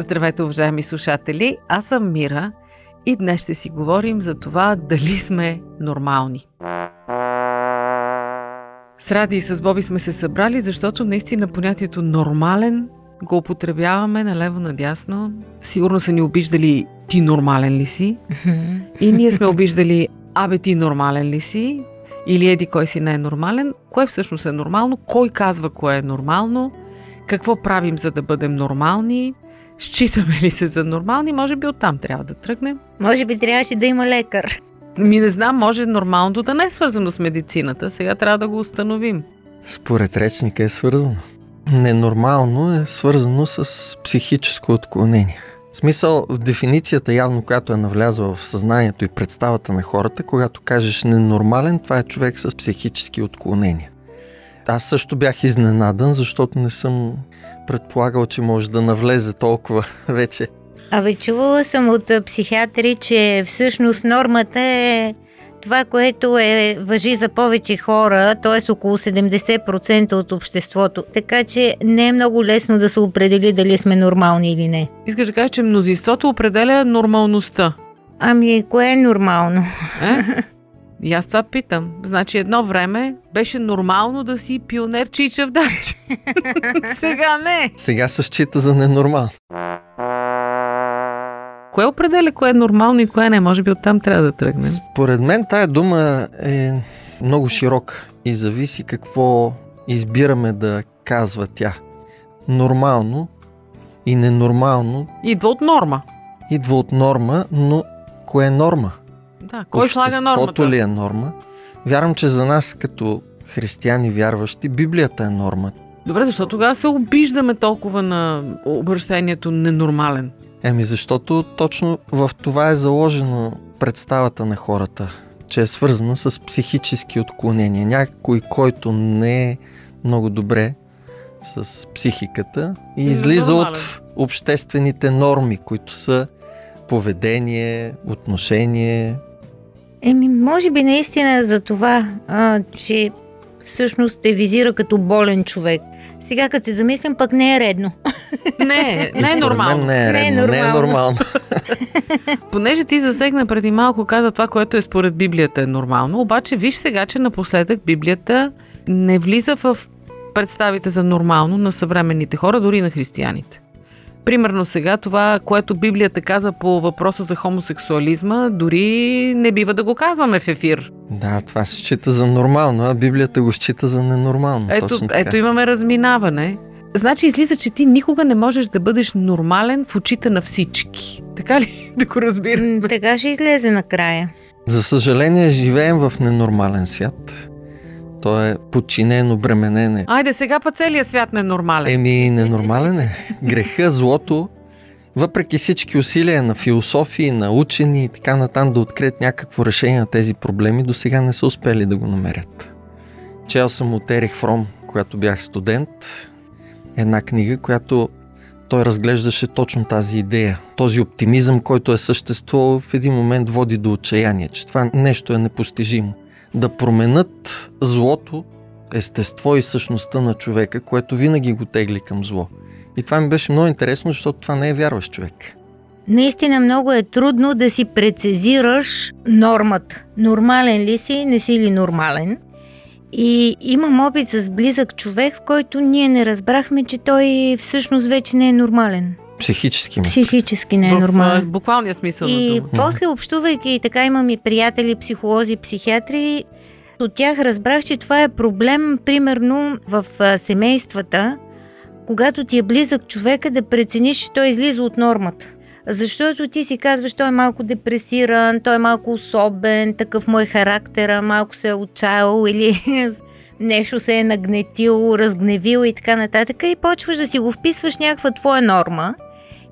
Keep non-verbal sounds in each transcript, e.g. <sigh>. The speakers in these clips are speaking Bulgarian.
Здравейте, уважаеми слушатели! Аз съм Мира и днес ще си говорим за това дали сме нормални. С Ради и с Боби сме се събрали, защото наистина понятието нормален го употребяваме налево надясно. Сигурно са ни обиждали ти нормален ли си? И ние сме обиждали абе ти нормален ли си? Или еди кой си не е нормален? Кое всъщност е нормално? Кой казва кое е нормално? Какво правим за да бъдем нормални? Считаме ли се за нормални? Може би оттам трябва да тръгнем. Може би трябваше да има лекар. Ми не знам, може нормалното да не е свързано с медицината. Сега трябва да го установим. Според речника е свързано. Ненормално е свързано с психическо отклонение. В смисъл, в дефиницията явно, която е навлязла в съзнанието и представата на хората, когато кажеш ненормален, това е човек с психически отклонения. Аз също бях изненадан, защото не съм предполагал, че може да навлезе толкова <laughs> вече. Абе, чувала съм от психиатри, че всъщност нормата е това, което е въжи за повече хора, т.е. около 70% от обществото. Така че не е много лесно да се определи дали сме нормални или не. Искаш да кажеш, че мнозинството определя нормалността. Ами, кое е нормално? Е? <laughs> И аз това питам. Значи едно време беше нормално да си пионер чичав дач. <laughs> Сега не. Сега се счита за ненормално. Кое определя кое е нормално и кое не? Може би оттам трябва да тръгнем. Според мен тая дума е много широка и зависи какво избираме да казва тя. Нормално и ненормално Идва от норма. идва от норма, но кое е норма? Да, кой слага нормата? Ли е норма? Вярвам, че за нас като християни вярващи, Библията е норма. Добре, защо тогава се обиждаме толкова на обращението ненормален? Еми, защото точно в това е заложено представата на хората, че е свързана с психически отклонения. Някой, който не е много добре с психиката и излиза нормален. от обществените норми, които са поведение, отношение. Еми, може би наистина за това, а, че всъщност те визира като болен човек. Сега, като се замислям, пък не е редно. Не, не е нормално. Не е Не е редно, не е нормално. нормално. <laughs> Понеже ти засегна преди малко, каза това, което е според Библията е нормално, обаче виж сега, че напоследък Библията не влиза в представите за нормално на съвременните хора, дори на християните. Примерно сега това, което Библията каза по въпроса за хомосексуализма, дори не бива да го казваме в ефир. Да, това се счита за нормално, а Библията го счита за ненормално. Ето, Точно така. ето имаме разминаване. Значи излиза, че ти никога не можеш да бъдеш нормален в очите на всички. Така ли <laughs> да го разбирам? Така ще излезе накрая. За съжаление, живеем в ненормален свят. То е подчинено, бременене. Айде, сега па целият свят не е нормален. Еми, ненормален е. Греха, злото, въпреки всички усилия на философии, на учени и така натам да открият някакво решение на тези проблеми, до сега не са успели да го намерят. Чел съм от Ерих Фром, когато бях студент, една книга, която той разглеждаше точно тази идея. Този оптимизъм, който е съществувал в един момент води до отчаяние, че това нещо е непостижимо. Да променят злото, естество и същността на човека, което винаги го тегли към зло. И това ми беше много интересно, защото това не е вярващ човек. Наистина много е трудно да си прецизираш нормата. Нормален ли си, не си ли нормален? И имам опит с близък човек, в който ние не разбрахме, че той всъщност вече не е нормален. Психически. Психически не е в а, нормален. буквалния смисъл на И дума. после общувайки, и така имам и приятели, психолози, психиатри, от тях разбрах, че това е проблем, примерно в а, семействата, когато ти е близък човека да прецениш, че той излиза от нормата. Защото ти си казваш, той е малко депресиран, той е малко особен, такъв му е характера, малко се е отчаял или <laughs> нещо се е нагнетил, разгневил и така нататък и почваш да си го вписваш някаква твоя норма.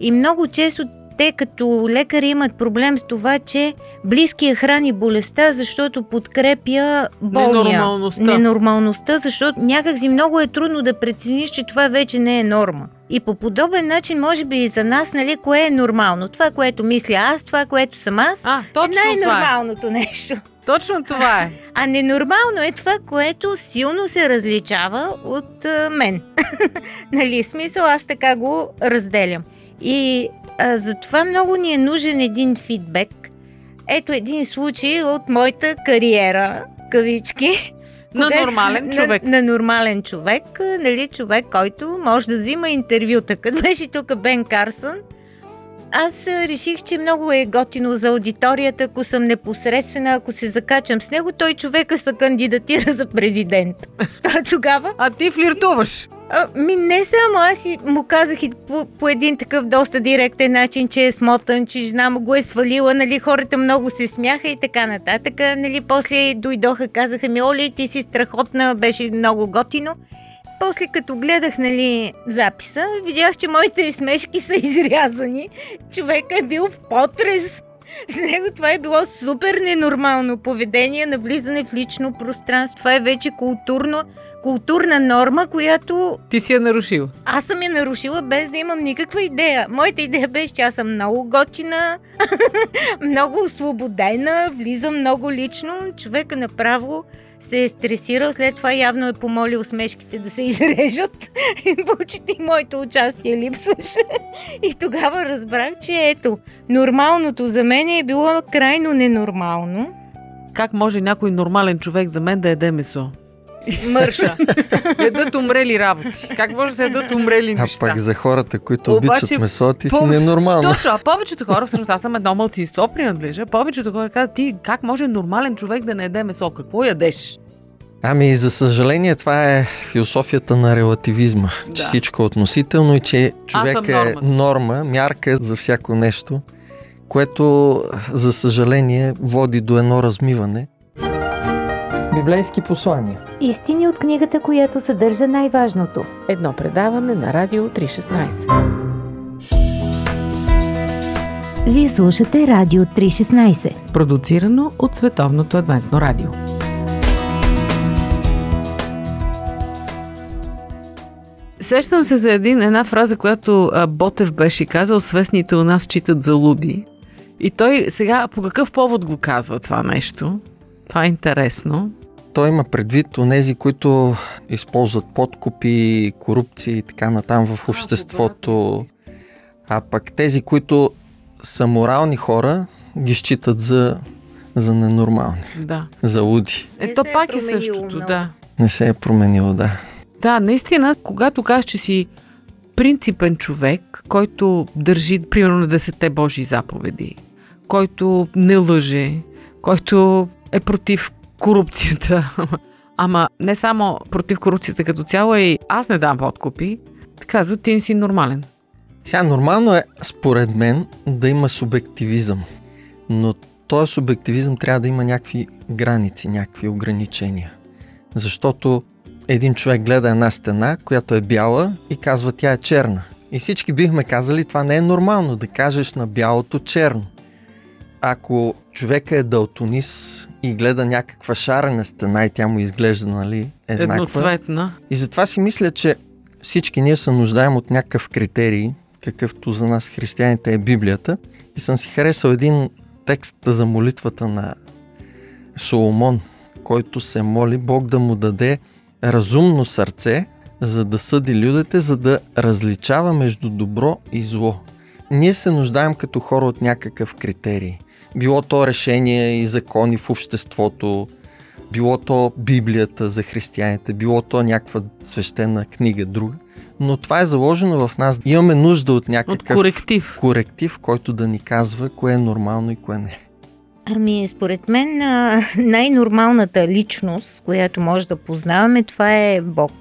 И много често те като лекари имат проблем с това, че близкия храни болестта, защото подкрепя болния. Ненормалността. Ненормалността, защото някакси много е трудно да прецениш, че това вече не е норма. И по подобен начин, може би и за нас, нали, кое е нормално? Това, което мисля аз, това, което съм аз, А, е е. най-нормалното нещо. Точно това е. А ненормално е това, което силно се различава от а, мен. <laughs> нали, смисъл, аз така го разделям. И а, затова много ни е нужен един фидбек. Ето един случай от моята кариера, кавички. На Кога- нормален човек. На, на нормален човек, нали, човек, който може да взима интервюта. Като беше тук Бен Карсън, аз реших, че много е готино за аудиторията, ако съм непосредствена, ако се закачам с него, той човека се кандидатира за президент. <laughs> А тогава А ти флиртуваш. а, ми не само, аз и му казах и по, по един такъв доста директен начин, че е смотан, че жена му го е свалила, нали, хората много се смяха и така нататък. Нали, после дойдоха, казаха ми, Оли, ти си страхотна, беше много готино. После като гледах, нали, записа, видях, че моите смешки са изрязани. Човек е бил в потрес. За него това е било супер ненормално поведение на влизане в лично пространство. Това е вече културно, културна норма, която Ти си я нарушил. аз съм я нарушила без да имам никаква идея. Моята идея беше, че аз съм много готина, <laughs> много освободена, влизам много лично. Човека направо се е стресирал, след това явно е помолил смешките да се изрежат. <laughs> И Почти моето участие липсваше. И тогава разбрах, че ето, нормалното за мен е било крайно ненормално. Как може някой нормален човек за мен да яде месо? Мърша. Ядат умрели работи. Как може да се ядат умрели А неща? пък за хората, които Обаче, обичат месо, ти си по- ненормална. Точно, а повечето хора, всъщност аз съм едно мълцинство, принадлежа, повечето хора казват, ти как може нормален човек да не яде месо? Какво ядеш? Ами, за съжаление, това е философията на релативизма. Че Да. всичко е относително и че човек е норма, мярка за всяко нещо, което, за съжаление, води до едно размиване. Библейски послания. Истини от книгата, която съдържа най-важното. Едно предаване на Радио 316. Вие слушате Радио 316. Продуцирано от Световното адвентно радио. Сещам се за един, една фраза, която Ботев беше казал, свестните у нас читат за луди. И той сега по какъв повод го казва това нещо? Това е интересно. Той има предвид онези, които използват подкупи, корупции и така натам в обществото. А пък тези, които са морални хора, ги считат за, за ненормални, Да. за луди. Е, Не то се е пак е същото, много. да. Не се е променило, да. Да, наистина, когато кажеш, че си принципен човек, който държи, примерно, на десете Божии заповеди, който не лъже, който е против корупцията, <laughs> ама не само против корупцията като цяло, и аз не дам подкупи, казват, ти не си нормален. Сега нормално е, според мен, да има субективизъм. Но този субективизъм трябва да има някакви граници, някакви ограничения. Защото един човек гледа една стена, която е бяла и казва тя е черна. И всички бихме казали, това не е нормално да кажеш на бялото черно. Ако човека е далтонис и гледа някаква шарена стена и тя му изглежда, нали, еднаква, Едноцветна. и затова си мисля, че всички ние се нуждаем от някакъв критерий, какъвто за нас християните е Библията. И съм си харесал един текст за молитвата на Соломон, който се моли Бог да му даде разумно сърце, за да съди людите, за да различава между добро и зло. Ние се нуждаем като хора от някакъв критерий. Било то решение и закони в обществото, било то Библията за християните, било то някаква свещена книга друга. Но това е заложено в нас. Имаме нужда от От някакъв коректив. коректив, който да ни казва кое е нормално и кое не. Ами, според мен най-нормалната личност, която може да познаваме, това е Бог.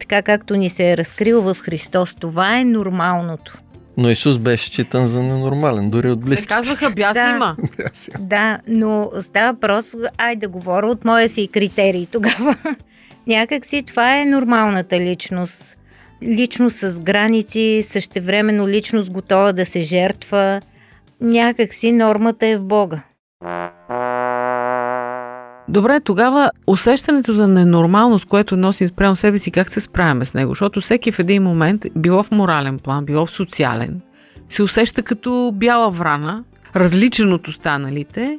Така както ни се е разкрил в Христос, това е нормалното. Но Исус беше считан за ненормален, дори от Те близките казваха, бяс Да. <laughs> има. Да, но става въпрос, ай да говоря от моя си критерий тогава. <laughs> Някак си това е нормалната личност. Личност с граници, същевременно личност готова да се жертва. Някак си нормата е в Бога. Добре, тогава усещането за ненормалност, което носим спрямо себе си, как се справяме с него? Защото всеки в един момент, било в морален план, било в социален, се усеща като бяла врана, различен от останалите.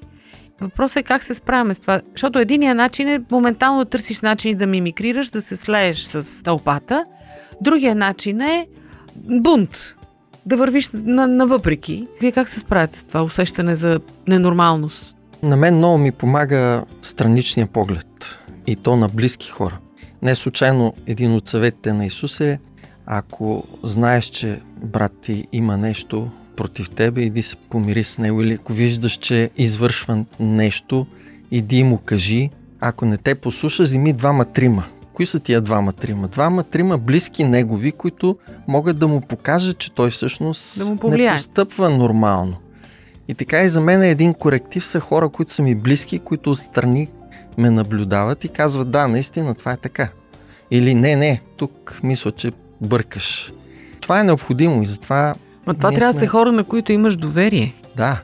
Въпросът е как се справяме с това. Защото единия начин е моментално да търсиш начини да мимикрираш, да се слееш с тълпата. Другия начин е бунт. Да вървиш на, на въпреки. Вие как се справяте с това усещане за ненормалност? На мен много ми помага страничния поглед и то на близки хора. Не случайно един от съветите на Исус е ако знаеш, че брат ти има нещо против тебе, иди се помири с него или ако виждаш, че извършва нещо, иди му кажи. Ако не те послуша, вземи двама-трима. Кои са тия двама-трима? Двама-трима близки негови, които могат да му покажат, че той всъщност Да не постъпва нормално. И така и за мен е един коректив са хора, които са ми близки, които отстрани ме наблюдават и казват да, наистина това е така. Или не, не, тук мисля, че бъркаш. Това е необходимо и затова Ма това трябва да сме- са хора, на които имаш доверие. да.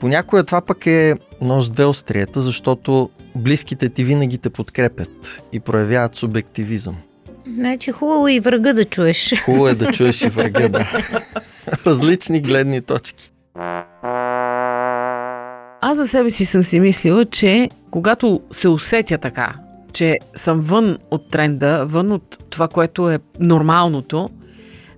Понякога това пък е нож две острията, защото близките ти винаги те подкрепят и проявяват субективизъм. Значи хубаво и врага да чуеш. Хубаво е да чуеш и врага, да. <laughs> Различни гледни точки. Аз за себе си съм си мислила, че когато се усетя така, че съм вън от тренда, вън от това, което е нормалното,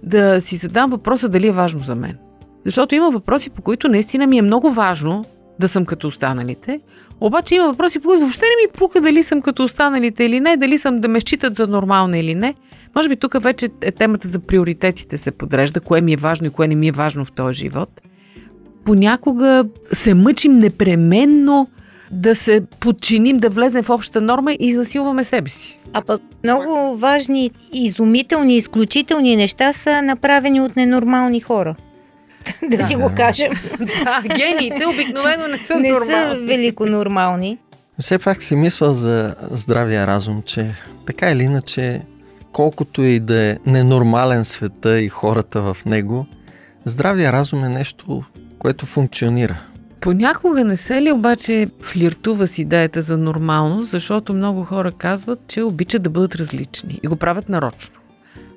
да си задам въпроса дали е важно за мен. Защото има въпроси, по които наистина ми е много важно да съм като останалите, обаче има въпроси, по които въобще не ми пука дали съм като останалите или не, дали съм да ме считат за нормална или не. Може би тук вече е темата за приоритетите се подрежда, кое ми е важно и кое не ми е важно в този живот понякога се мъчим непременно да се подчиним, да влезем в общата норма и изнасилваме себе си. А пък много важни, изумителни, изключителни неща са направени от ненормални хора. <laughs> да си го кажем. Да, гениите обикновено не са Не са нормални. велико нормални. Все пак си мисля за здравия разум, че така или иначе, колкото и да е ненормален света и хората в него, здравия разум е нещо, което функционира. Понякога не се ли обаче флиртува с идеята за нормалност, защото много хора казват, че обичат да бъдат различни и го правят нарочно.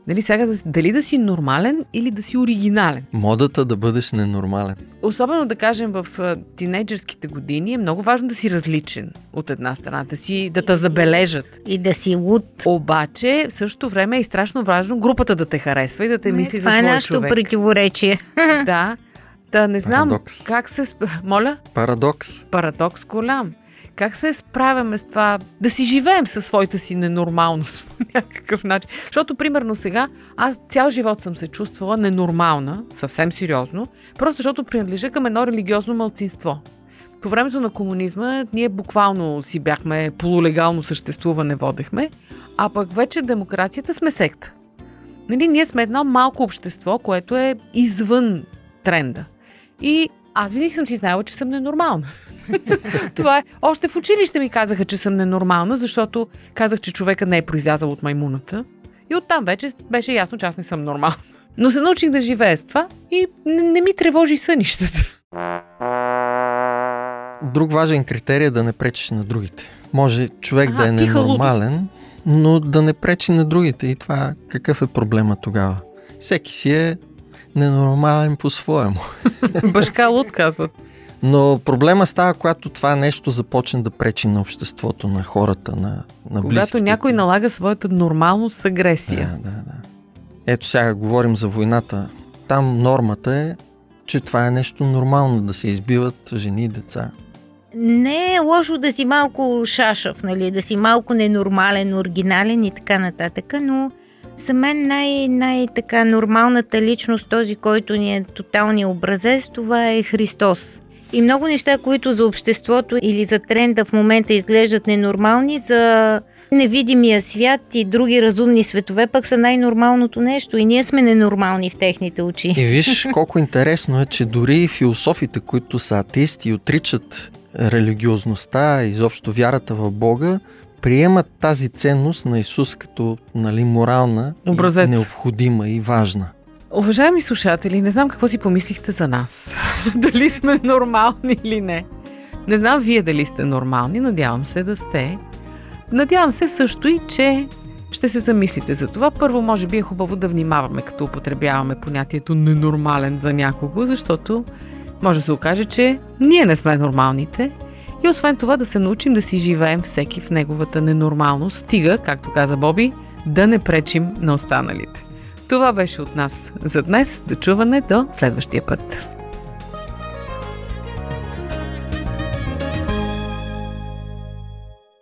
Нали, сега да- дали да си нормален или да си оригинален. Модата да бъдеш ненормален. Особено да кажем в а, тинейджърските години е много важно да си различен от една страна, да, си, да те забележат. И да си луд. Обаче в същото време е и страшно важно групата да те харесва и да те мисли за Това е свой нашето човек. противоречие. Да. <laughs> Да, не знам Парадокс. как се... Моля? Парадокс. Парадокс голям. Как се справяме с това да си живеем със своята си ненормалност <laughs> по някакъв начин? Защото, примерно сега, аз цял живот съм се чувствала ненормална, съвсем сериозно, просто защото принадлежа към едно религиозно мълцинство. По времето на комунизма ние буквално си бяхме полулегално съществуване водехме, а пък вече демокрацията сме секта. Нали, ние сме едно малко общество, което е извън тренда. И аз винаги съм си знаела, че съм ненормална. <laughs> Това е. Още в училище ми казаха, че съм ненормална, защото казах, че човека не е произлязал от маймуната. И оттам вече беше ясно, че аз не съм нормална. Но се научих да живея с това и не, не ми тревожи сънищата. Друг важен критерий е да не пречиш на другите. Може човек Аха, да е ненормален, но да не пречи на другите. И това какъв е проблема тогава? Всеки си е ненормален по-своему. <laughs> Башка луд, казват. Но проблема става, когато това нещо започне да пречи на обществото, на хората, на, на Когато близките някой ти. налага своята нормалност с агресия. Да, да, да. Ето сега говорим за войната. Там нормата е, че това е нещо нормално да се избиват жени и деца. Не е лошо да си малко шашав, нали? да си малко ненормален, оригинален и така нататък, но за мен най- най-така нормалната личност, този, който ни е тоталният образец, това е Христос. И много неща, които за обществото или за тренда в момента изглеждат ненормални, за невидимия свят и други разумни светове пък са най-нормалното нещо и ние сме ненормални в техните очи. И виж колко интересно е, че дори и философите, които са атеисти и отричат религиозността, изобщо вярата в Бога, приемат тази ценност на Исус като нали, морална Образец. и необходима и важна. Уважаеми слушатели, не знам какво си помислихте за нас. <laughs> дали сме нормални или не. Не знам вие дали сте нормални, надявам се да сте. Надявам се също и, че ще се замислите за това. Първо, може би е хубаво да внимаваме, като употребяваме понятието ненормален за някого, защото може да се окаже, че ние не сме нормалните. И освен това да се научим да си живеем всеки в неговата ненормалност, стига, както каза Боби, да не пречим на останалите. Това беше от нас за днес. До чуване до следващия път.